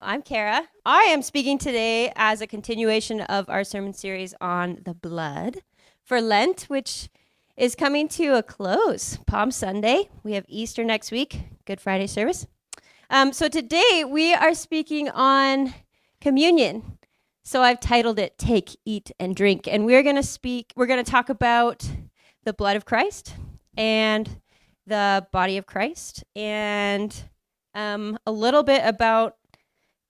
I'm Kara. I am speaking today as a continuation of our sermon series on the blood for Lent, which is coming to a close. Palm Sunday. We have Easter next week, Good Friday service. Um, so today we are speaking on communion. So I've titled it Take, Eat, and Drink. And we're going to speak, we're going to talk about the blood of Christ and the body of Christ and um, a little bit about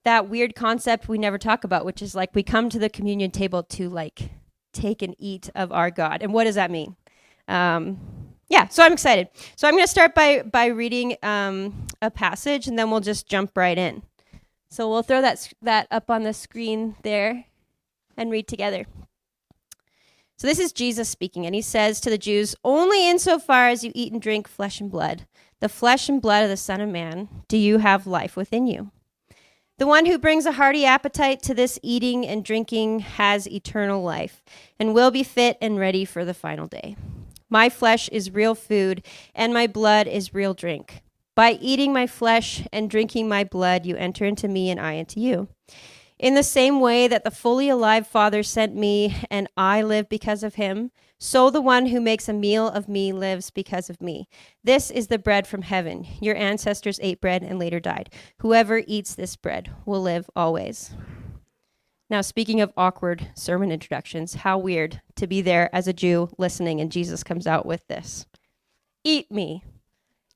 that weird concept we never talk about, which is like we come to the communion table to like take and eat of our God. And what does that mean? Um, yeah, so I'm excited. So I'm going to start by by reading um, a passage, and then we'll just jump right in. So we'll throw that that up on the screen there, and read together. So this is Jesus speaking, and he says to the Jews, "Only insofar as you eat and drink flesh and blood, the flesh and blood of the Son of Man, do you have life within you." The one who brings a hearty appetite to this eating and drinking has eternal life and will be fit and ready for the final day. My flesh is real food, and my blood is real drink. By eating my flesh and drinking my blood, you enter into me, and I into you. In the same way that the fully alive Father sent me, and I live because of him, so the one who makes a meal of me lives because of me. This is the bread from heaven. Your ancestors ate bread and later died. Whoever eats this bread will live always. Now, speaking of awkward sermon introductions, how weird to be there as a Jew listening, and Jesus comes out with this Eat me.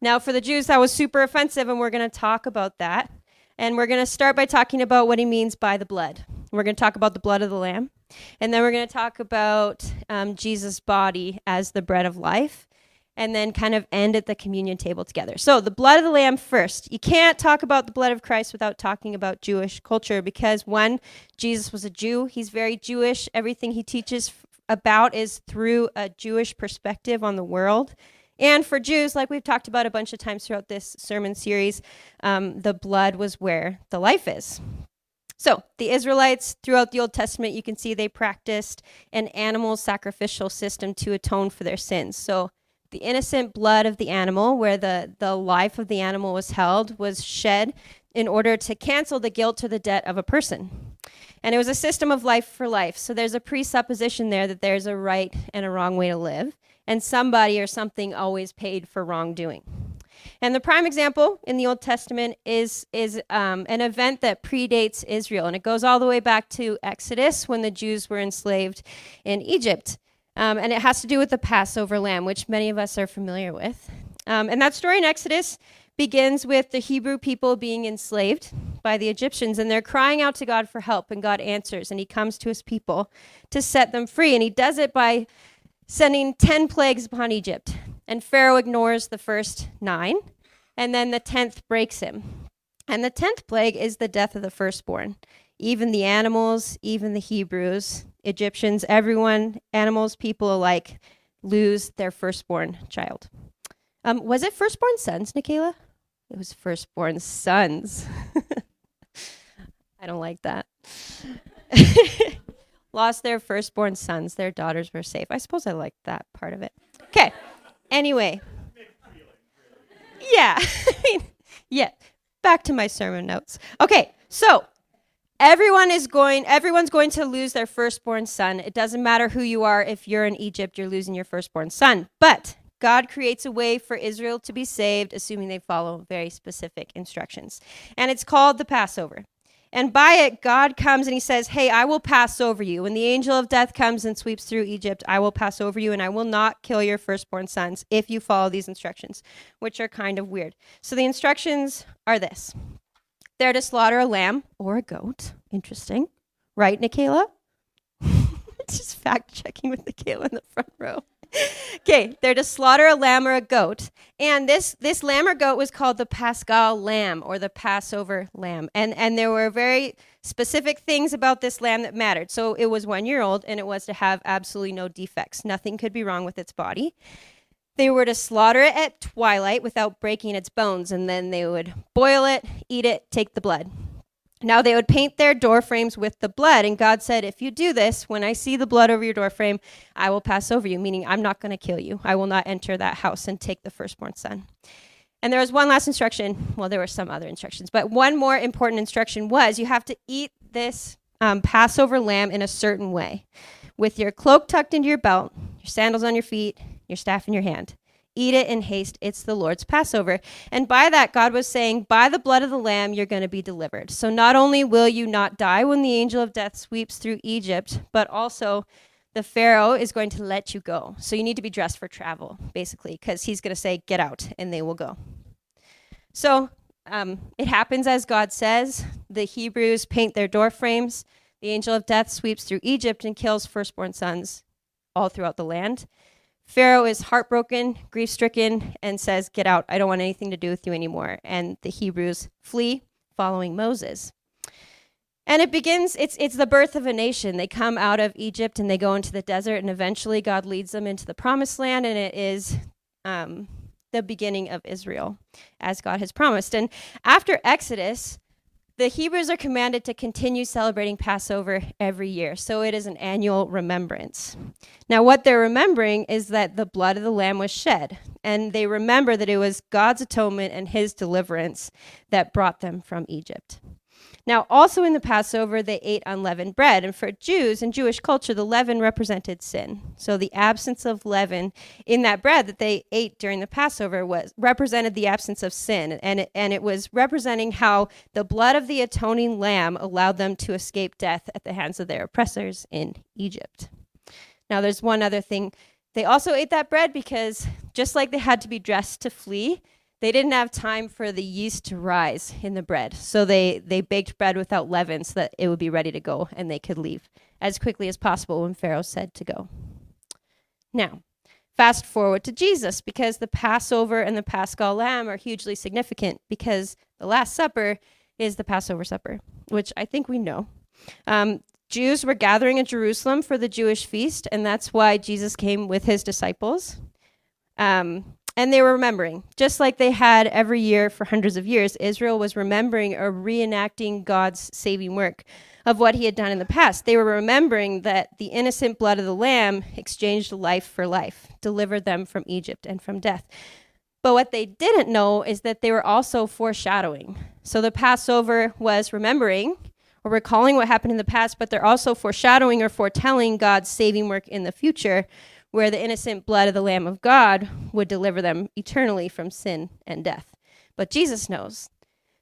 Now, for the Jews, that was super offensive, and we're going to talk about that. And we're going to start by talking about what he means by the blood. We're going to talk about the blood of the Lamb. And then we're going to talk about um, Jesus' body as the bread of life. And then kind of end at the communion table together. So, the blood of the Lamb first. You can't talk about the blood of Christ without talking about Jewish culture because, one, Jesus was a Jew. He's very Jewish. Everything he teaches about is through a Jewish perspective on the world. And for Jews, like we've talked about a bunch of times throughout this sermon series, um, the blood was where the life is. So, the Israelites throughout the Old Testament, you can see they practiced an animal sacrificial system to atone for their sins. So, the innocent blood of the animal, where the, the life of the animal was held, was shed in order to cancel the guilt or the debt of a person. And it was a system of life for life. So, there's a presupposition there that there's a right and a wrong way to live and somebody or something always paid for wrongdoing. And the prime example in the Old Testament is, is um, an event that predates Israel, and it goes all the way back to Exodus when the Jews were enslaved in Egypt. Um, and it has to do with the Passover lamb, which many of us are familiar with. Um, and that story in Exodus begins with the Hebrew people being enslaved by the Egyptians, and they're crying out to God for help, and God answers, and He comes to His people to set them free. And He does it by sending 10 plagues upon Egypt. And Pharaoh ignores the first nine, and then the 10th breaks him. And the 10th plague is the death of the firstborn. Even the animals, even the Hebrews, Egyptians, everyone, animals, people alike, lose their firstborn child. Um, was it firstborn sons, Nikayla? It was firstborn sons. I don't like that. lost their firstborn sons. Their daughters were safe. I suppose I like that part of it. Okay. Anyway. Yeah. yeah. Back to my sermon notes. Okay. So everyone is going everyone's going to lose their firstborn son. It doesn't matter who you are. If you're in Egypt, you're losing your firstborn son. But God creates a way for Israel to be saved, assuming they follow very specific instructions. And it's called the Passover. And by it, God comes and he says, Hey, I will pass over you. When the angel of death comes and sweeps through Egypt, I will pass over you and I will not kill your firstborn sons if you follow these instructions, which are kind of weird. So the instructions are this they're to slaughter a lamb or a goat. Interesting. Right, Nikayla? Just fact checking with Nikayla in the front row. Okay, they're to slaughter a lamb or a goat. And this, this lamb or goat was called the Paschal lamb or the Passover lamb. And, and there were very specific things about this lamb that mattered. So it was one year old and it was to have absolutely no defects. Nothing could be wrong with its body. They were to slaughter it at twilight without breaking its bones, and then they would boil it, eat it, take the blood. Now they would paint their door frames with the blood. And God said, If you do this, when I see the blood over your door frame, I will pass over you, meaning I'm not going to kill you. I will not enter that house and take the firstborn son. And there was one last instruction. Well, there were some other instructions, but one more important instruction was you have to eat this um, Passover lamb in a certain way with your cloak tucked into your belt, your sandals on your feet, your staff in your hand. Eat it in haste. It's the Lord's Passover. And by that, God was saying, by the blood of the Lamb, you're going to be delivered. So not only will you not die when the angel of death sweeps through Egypt, but also the Pharaoh is going to let you go. So you need to be dressed for travel, basically, because he's going to say, get out, and they will go. So um, it happens as God says. The Hebrews paint their door frames. The angel of death sweeps through Egypt and kills firstborn sons all throughout the land. Pharaoh is heartbroken, grief stricken, and says, Get out. I don't want anything to do with you anymore. And the Hebrews flee, following Moses. And it begins, it's, it's the birth of a nation. They come out of Egypt and they go into the desert, and eventually God leads them into the promised land, and it is um, the beginning of Israel, as God has promised. And after Exodus, the Hebrews are commanded to continue celebrating Passover every year, so it is an annual remembrance. Now, what they're remembering is that the blood of the Lamb was shed, and they remember that it was God's atonement and his deliverance that brought them from Egypt. Now, also in the Passover, they ate unleavened bread. And for Jews and Jewish culture, the leaven represented sin. So the absence of leaven in that bread that they ate during the Passover was represented the absence of sin. And it, and it was representing how the blood of the atoning lamb allowed them to escape death at the hands of their oppressors in Egypt. Now, there's one other thing. They also ate that bread because just like they had to be dressed to flee, they didn't have time for the yeast to rise in the bread. So they, they baked bread without leaven so that it would be ready to go and they could leave as quickly as possible when Pharaoh said to go. Now, fast forward to Jesus because the Passover and the Paschal lamb are hugely significant because the Last Supper is the Passover supper, which I think we know. Um, Jews were gathering in Jerusalem for the Jewish feast, and that's why Jesus came with his disciples. Um, and they were remembering, just like they had every year for hundreds of years, Israel was remembering or reenacting God's saving work of what he had done in the past. They were remembering that the innocent blood of the Lamb exchanged life for life, delivered them from Egypt and from death. But what they didn't know is that they were also foreshadowing. So the Passover was remembering or recalling what happened in the past, but they're also foreshadowing or foretelling God's saving work in the future where the innocent blood of the Lamb of God would deliver them eternally from sin and death. But Jesus knows.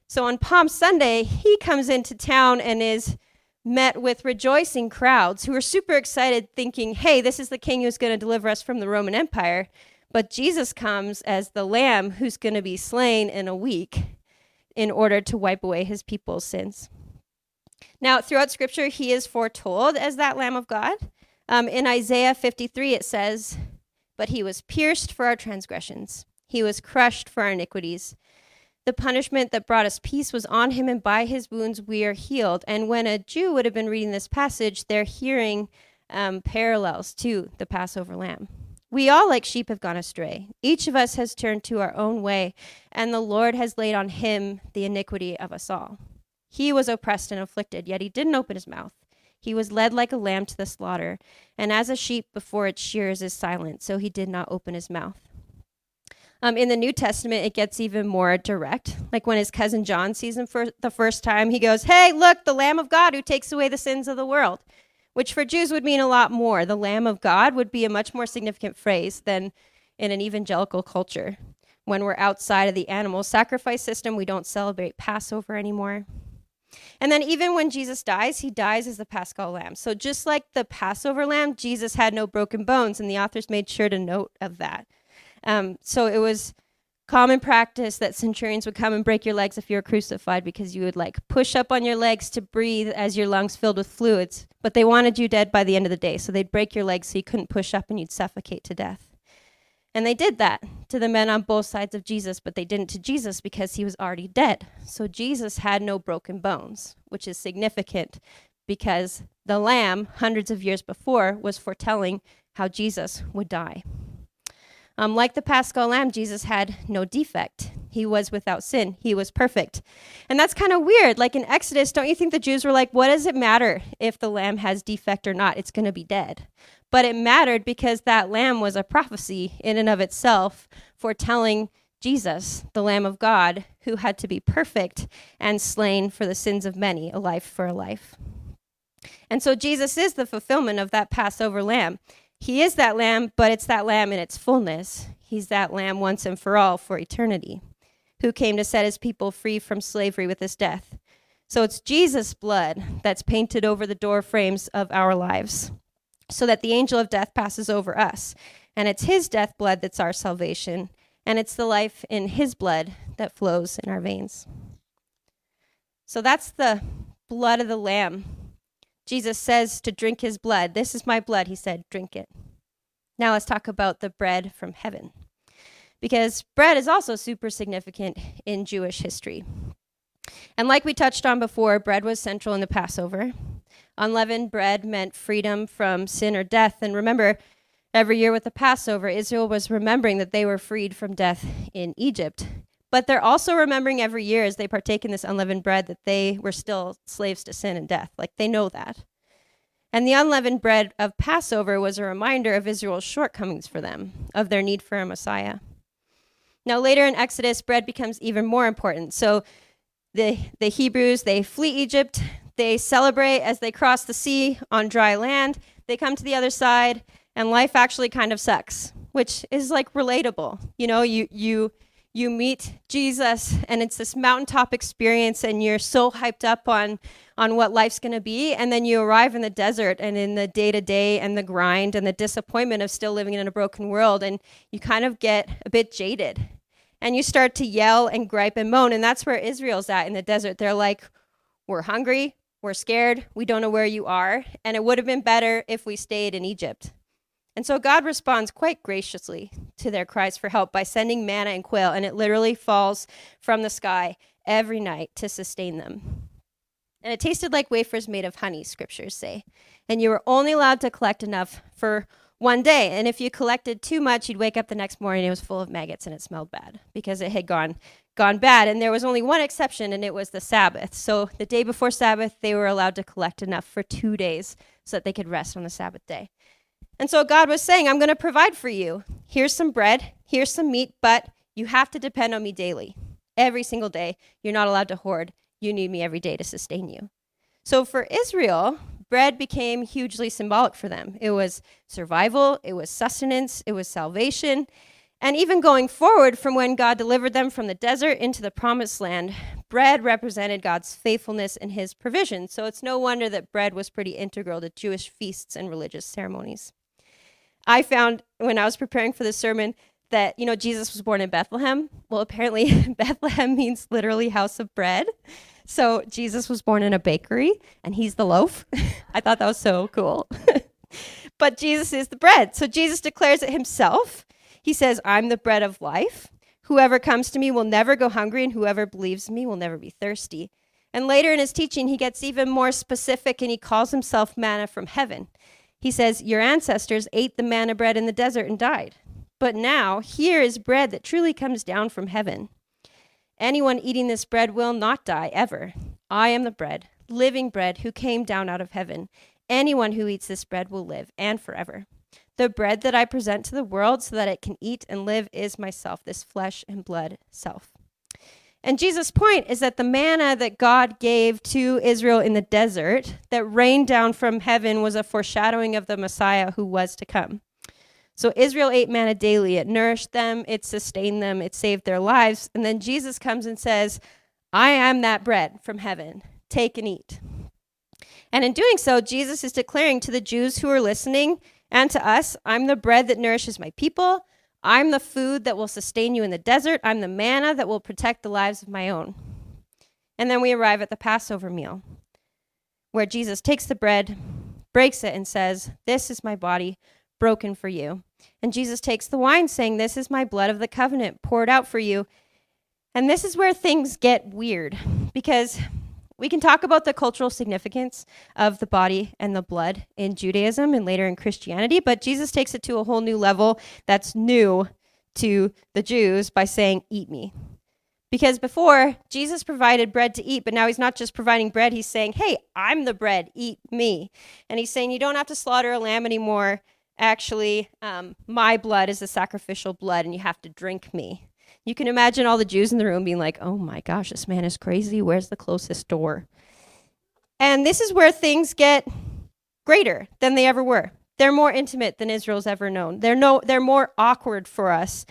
So on Palm Sunday, he comes into town and is met with rejoicing crowds who are super excited, thinking, hey, this is the king who's going to deliver us from the Roman Empire. But Jesus comes as the lamb who's going to be slain in a week in order to wipe away his people's sins. Now, throughout scripture, he is foretold as that Lamb of God. Um, in Isaiah 53, it says, But he was pierced for our transgressions, he was crushed for our iniquities. The punishment that brought us peace was on him, and by his wounds we are healed. And when a Jew would have been reading this passage, they're hearing um, parallels to the Passover lamb. We all, like sheep, have gone astray. Each of us has turned to our own way, and the Lord has laid on him the iniquity of us all. He was oppressed and afflicted, yet he didn't open his mouth. He was led like a lamb to the slaughter, and as a sheep before its shears is silent, so he did not open his mouth. Um, in the New Testament, it gets even more direct. Like when his cousin John sees him for the first time, he goes, Hey, look, the Lamb of God who takes away the sins of the world, which for Jews would mean a lot more. The Lamb of God would be a much more significant phrase than in an evangelical culture. When we're outside of the animal sacrifice system, we don't celebrate Passover anymore. And then even when Jesus dies, he dies as the Paschal lamb. So just like the Passover lamb, Jesus had no broken bones, and the authors made sure to note of that. Um, so it was common practice that centurions would come and break your legs if you were crucified because you would like push up on your legs to breathe as your lungs filled with fluids. But they wanted you dead by the end of the day, so they'd break your legs so you couldn't push up and you'd suffocate to death. And they did that to the men on both sides of Jesus, but they didn't to Jesus because he was already dead. So Jesus had no broken bones, which is significant because the lamb, hundreds of years before, was foretelling how Jesus would die. Um, like the paschal lamb, Jesus had no defect. He was without sin. He was perfect. And that's kind of weird. Like in Exodus, don't you think the Jews were like, what does it matter if the lamb has defect or not? It's going to be dead. But it mattered because that lamb was a prophecy in and of itself foretelling Jesus, the Lamb of God, who had to be perfect and slain for the sins of many, a life for a life. And so Jesus is the fulfillment of that Passover lamb. He is that lamb, but it's that lamb in its fullness. He's that lamb once and for all for eternity, who came to set his people free from slavery with his death. So it's Jesus' blood that's painted over the door frames of our lives so that the angel of death passes over us. And it's his death blood that's our salvation, and it's the life in his blood that flows in our veins. So that's the blood of the Lamb. Jesus says to drink his blood. This is my blood, he said, drink it. Now let's talk about the bread from heaven. Because bread is also super significant in Jewish history. And like we touched on before, bread was central in the Passover. Unleavened bread meant freedom from sin or death. And remember, every year with the Passover, Israel was remembering that they were freed from death in Egypt. But they're also remembering every year as they partake in this unleavened bread that they were still slaves to sin and death. Like they know that. And the unleavened bread of Passover was a reminder of Israel's shortcomings for them, of their need for a Messiah. Now, later in Exodus, bread becomes even more important. So the, the Hebrews, they flee Egypt, they celebrate as they cross the sea on dry land. They come to the other side, and life actually kind of sucks, which is like relatable. You know, you you you meet Jesus, and it's this mountaintop experience, and you're so hyped up on on what life's going to be, and then you arrive in the desert and in the day to day and the grind and the disappointment of still living in a broken world, and you kind of get a bit jaded, and you start to yell and gripe and moan, and that's where Israel's at in the desert. They're like, "We're hungry, we're scared. We don't know where you are. And it would have been better if we stayed in Egypt. And so God responds quite graciously to their cries for help by sending manna and quail, and it literally falls from the sky every night to sustain them. And it tasted like wafers made of honey, scriptures say. And you were only allowed to collect enough for one day. And if you collected too much, you'd wake up the next morning, and it was full of maggots and it smelled bad because it had gone gone bad. And there was only one exception, and it was the Sabbath. So the day before Sabbath, they were allowed to collect enough for two days so that they could rest on the Sabbath day. And so God was saying, I'm going to provide for you. Here's some bread, here's some meat, but you have to depend on me daily. Every single day. You're not allowed to hoard. You need me every day to sustain you. So for Israel, bread became hugely symbolic for them. It was survival, it was sustenance, it was salvation, and even going forward from when God delivered them from the desert into the promised land, bread represented God's faithfulness and his provision. So it's no wonder that bread was pretty integral to Jewish feasts and religious ceremonies. I found when I was preparing for this sermon that, you know, Jesus was born in Bethlehem. Well, apparently, Bethlehem means literally house of bread. So Jesus was born in a bakery and he's the loaf. I thought that was so cool. but Jesus is the bread. So Jesus declares it himself. He says, I'm the bread of life. Whoever comes to me will never go hungry, and whoever believes me will never be thirsty. And later in his teaching, he gets even more specific and he calls himself manna from heaven. He says, Your ancestors ate the manna bread in the desert and died. But now, here is bread that truly comes down from heaven. Anyone eating this bread will not die ever. I am the bread, living bread, who came down out of heaven. Anyone who eats this bread will live, and forever. The bread that I present to the world so that it can eat and live is myself, this flesh and blood self. And Jesus' point is that the manna that God gave to Israel in the desert, that rained down from heaven, was a foreshadowing of the Messiah who was to come. So Israel ate manna daily. It nourished them, it sustained them, it saved their lives. And then Jesus comes and says, I am that bread from heaven. Take and eat. And in doing so, Jesus is declaring to the Jews who are listening and to us, I'm the bread that nourishes my people. I'm the food that will sustain you in the desert. I'm the manna that will protect the lives of my own. And then we arrive at the Passover meal, where Jesus takes the bread, breaks it, and says, This is my body broken for you. And Jesus takes the wine, saying, This is my blood of the covenant poured out for you. And this is where things get weird because we can talk about the cultural significance of the body and the blood in Judaism and later in Christianity, but Jesus takes it to a whole new level that's new to the Jews by saying, Eat me. Because before, Jesus provided bread to eat, but now he's not just providing bread, he's saying, Hey, I'm the bread, eat me. And he's saying, You don't have to slaughter a lamb anymore. Actually, um, my blood is the sacrificial blood, and you have to drink me. You can imagine all the Jews in the room being like, oh my gosh, this man is crazy. Where's the closest door? And this is where things get greater than they ever were. They're more intimate than Israel's ever known. They're, no, they're more awkward for us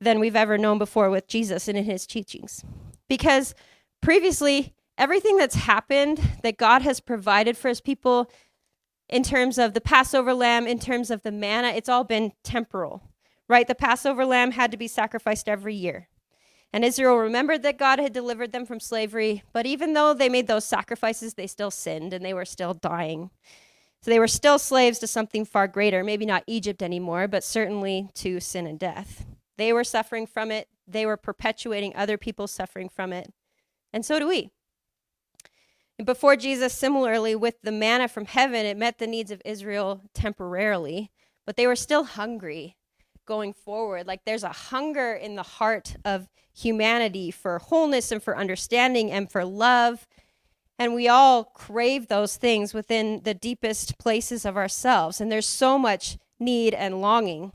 than we've ever known before with Jesus and in his teachings. Because previously, everything that's happened that God has provided for his people in terms of the Passover lamb, in terms of the manna, it's all been temporal right? The Passover lamb had to be sacrificed every year. And Israel remembered that God had delivered them from slavery, but even though they made those sacrifices, they still sinned and they were still dying. So they were still slaves to something far greater, maybe not Egypt anymore, but certainly to sin and death. They were suffering from it, they were perpetuating other people's suffering from it, and so do we. Before Jesus, similarly, with the manna from heaven, it met the needs of Israel temporarily, but they were still hungry going forward. Like there's a hunger in the heart of humanity for wholeness and for understanding and for love. And we all crave those things within the deepest places of ourselves. And there's so much need and longing.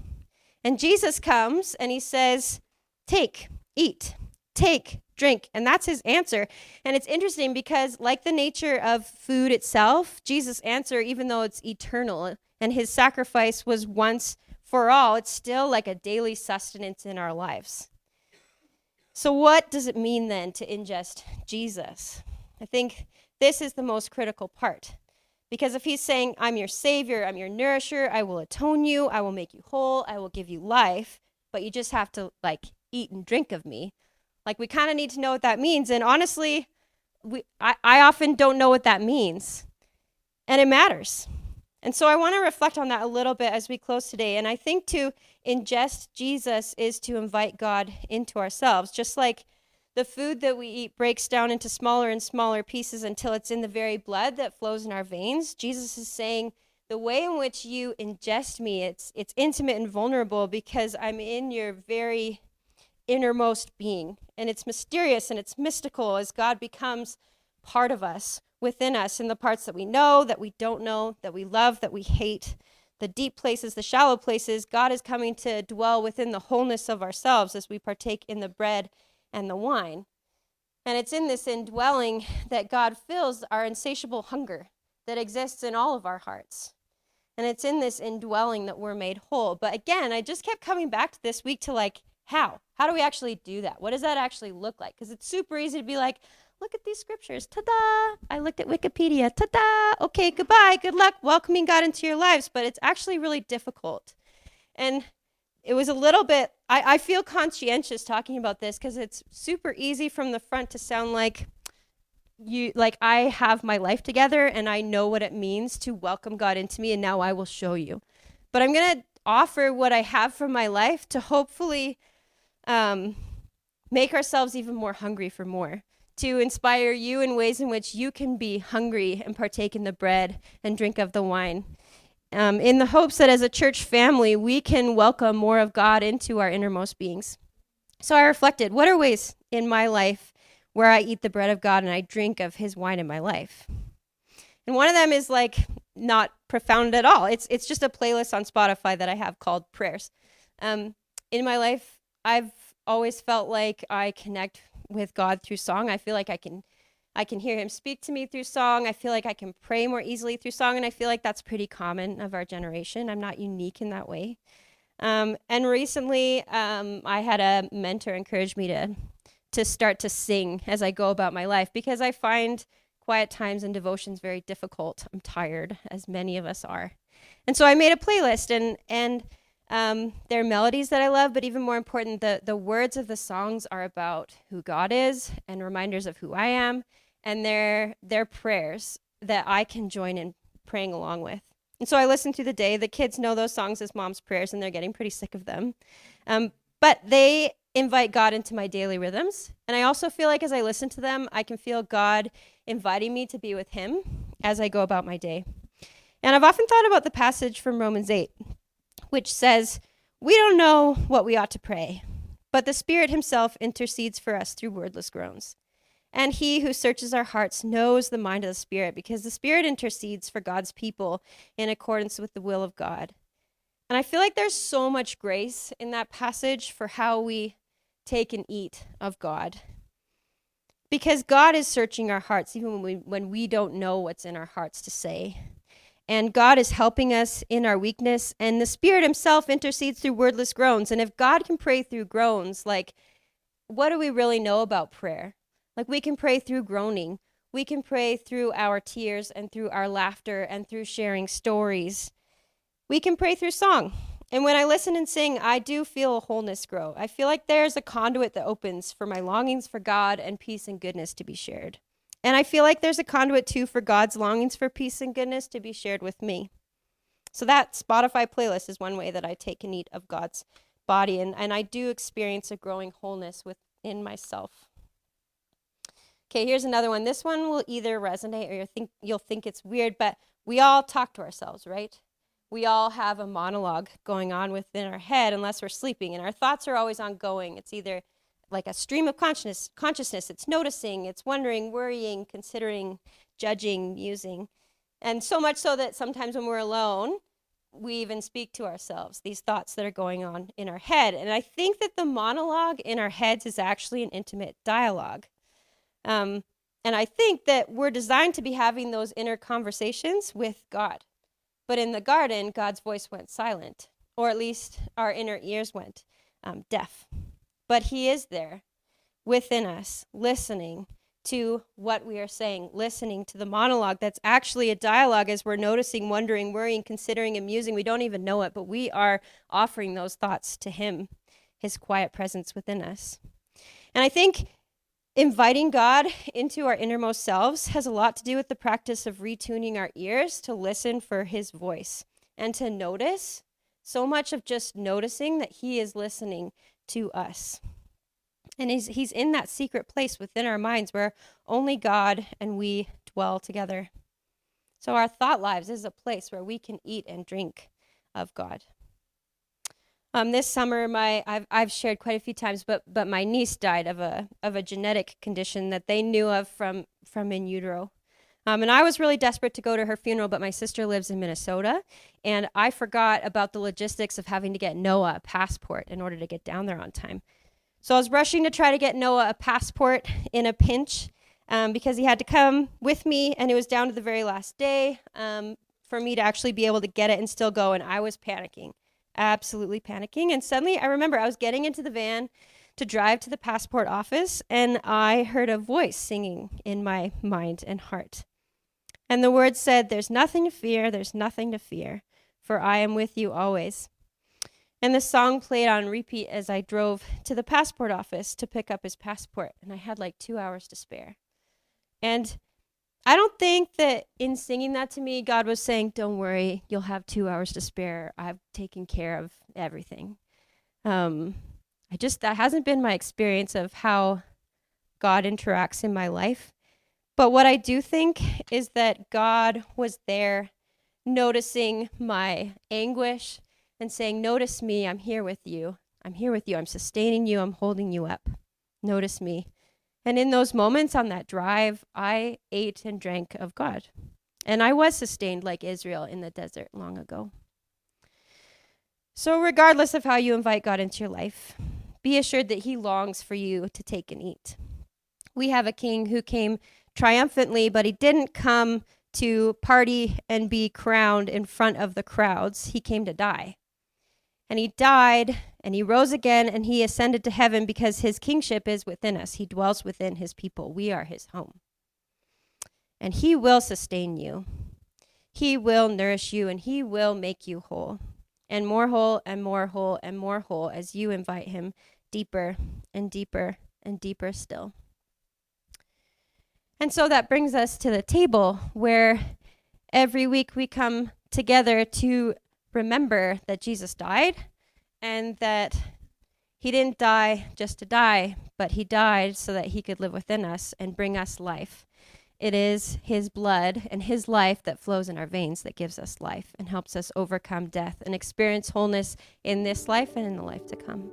And Jesus comes and he says, Take, eat, take, drink. And that's his answer. And it's interesting because, like the nature of food itself, Jesus' answer, even though it's eternal and his sacrifice was once for all, it's still like a daily sustenance in our lives. So, what does it mean then to ingest Jesus? I think this is the most critical part. Because if he's saying, I'm your savior, I'm your nourisher, I will atone you, I will make you whole, I will give you life, but you just have to like eat and drink of me. Like we kind of need to know what that means. And honestly, we I, I often don't know what that means. And it matters. And so I want to reflect on that a little bit as we close today. And I think to ingest Jesus is to invite God into ourselves, just like the food that we eat breaks down into smaller and smaller pieces until it's in the very blood that flows in our veins. Jesus is saying, the way in which you ingest me, it's it's intimate and vulnerable because I'm in your very innermost being. And it's mysterious and it's mystical as God becomes part of us within us in the parts that we know, that we don't know, that we love, that we hate, the deep places, the shallow places. God is coming to dwell within the wholeness of ourselves as we partake in the bread and the wine. And it's in this indwelling that God fills our insatiable hunger that exists in all of our hearts. And it's in this indwelling that we're made whole. But again, I just kept coming back to this week to like, how? How do we actually do that? What does that actually look like? Because it's super easy to be like, look at these scriptures. Ta da! I looked at Wikipedia. Ta da! Okay, goodbye. Good luck welcoming God into your lives. But it's actually really difficult. And it was a little bit, I, I feel conscientious talking about this because it's super easy from the front to sound like, you like I have my life together and I know what it means to welcome God into me and now I will show you. But I'm going to offer what I have from my life to hopefully um, make ourselves even more hungry for more to inspire you in ways in which you can be hungry and partake in the bread and drink of the wine. Um, in the hopes that as a church family, we can welcome more of God into our innermost beings. So I reflected what are ways in my life where I eat the bread of God and I drink of his wine in my life? And one of them is like not profound at all. It's, it's just a playlist on Spotify that I have called prayers. Um, in my life, I've always felt like I connect with God through song. I feel like I can I can hear him speak to me through song. I feel like I can pray more easily through song and I feel like that's pretty common of our generation. I'm not unique in that way. Um, and recently um, I had a mentor encourage me to to start to sing as I go about my life because I find quiet times and devotions very difficult. I'm tired, as many of us are. And so I made a playlist and and Um, there are melodies that I love, but even more important, the, the words of the songs are about who God is and reminders of who I am, and they're, they're prayers that I can join in praying along with. And so I listen through the day. The kids know those songs as mom's prayers, and they're getting pretty sick of them. Um, but they invite God into my daily rhythms. And I also feel like as I listen to them, I can feel God inviting me to be with Him as I go about my day. And I've often thought about the passage from Romans 8, which says, We don't know what we ought to pray, but the Spirit Himself intercedes for us through wordless groans. And he who searches our hearts knows the mind of the Spirit, because the Spirit intercedes for God's people in accordance with the will of God. And I feel like there's so much grace in that passage for how we take and eat of God. Because God is searching our hearts, even when we, when we don't know what's in our hearts to say. And God is helping us in our weakness, and the Spirit Himself intercedes through wordless groans. And if God can pray through groans, like, what do we really know about prayer? Like we can pray through groaning. We can pray through our tears and through our laughter and through sharing stories. We can pray through song. And when I listen and sing, I do feel a wholeness grow. I feel like there's a conduit that opens for my longings for God and peace and goodness to be shared. And I feel like there's a conduit too for God's longings for peace and goodness to be shared with me. So that Spotify playlist is one way that I take and eat of God's body. And, and I do experience a growing wholeness within myself. Okay, here's another one. This one will either resonate or you'll think you'll think it's weird, but we all talk to ourselves, right? We all have a monologue going on within our head unless we're sleeping, and our thoughts are always ongoing. It's either like a stream of consciousness, consciousness. It's noticing, it's wondering, worrying, considering, judging, musing. And so much so that sometimes when we're alone, we even speak to ourselves, these thoughts that are going on in our head. And I think that the monologue in our heads is actually an intimate dialogue. Um, and I think that we're designed to be having those inner conversations with God. But in the garden, God's voice went silent, or at least our inner ears went um, deaf. But He is there within us, listening to what we are saying, listening to the monologue that's actually a dialogue as we're noticing, wondering, worrying, considering, and musing. We don't even know it, but we are offering those thoughts to Him, His quiet presence within us. And I think Inviting God into our innermost selves has a lot to do with the practice of retuning our ears to listen for His voice and to notice so much of just noticing that He is listening to us. And he's, he's in that secret place within our minds where only God and we dwell together. So, our thought lives is a place where we can eat and drink of God. Um, this summer, my I've, I've shared quite a few times, but but my niece died of a of a genetic condition that they knew of from from in utero. Um, and I was really desperate to go to her funeral, but my sister lives in Minnesota, and I forgot about the logistics of having to get Noah a passport in order to get down there on time. So I was rushing to try to get Noah a passport in a pinch um, because he had to come with me, and it was down to the very last day um, for me to actually be able to get it and still go. And I was panicking absolutely panicking. And suddenly I remember I was getting into the van to drive to the passport office and I heard a voice singing in my mind and heart. And the words said, There's nothing to fear, there's nothing to fear, for I am with you always. And the song played on repeat as I drove to the passport office to pick up his passport. And I had like two hours to spare. And I don't think that in singing that to me, God was saying, Don't worry, you'll have two hours to spare. I've taken care of everything. Um, I just, that hasn't been my experience of how God interacts in my life. But what I do think is that God was there noticing my anguish and saying, Notice me, I'm here with you. I'm here with you. I'm sustaining you. I'm holding you up. Notice me. And in those moments on that drive, I ate and drank of God. And I was sustained like Israel in the desert long ago. So, regardless of how you invite God into your life, be assured that He longs for you to take and eat. We have a king who came triumphantly, but he didn't come to party and be crowned in front of the crowds. He came to die. And he died and he rose again and he ascended to heaven because his kingship is within us. He dwells within his people. We are his home. And he will sustain you, he will nourish you, and he will make you whole. and more whole and more whole and more whole as you invite him deeper and deeper and deeper still. And so that brings us to the table where every week we come together to remember that Jesus died and that he didn't die just to die, but he died so that he could live within us and bring us life. It is his blood and his life that flows in our veins that gives us life and helps us overcome death and experience wholeness in this life and in the life to come.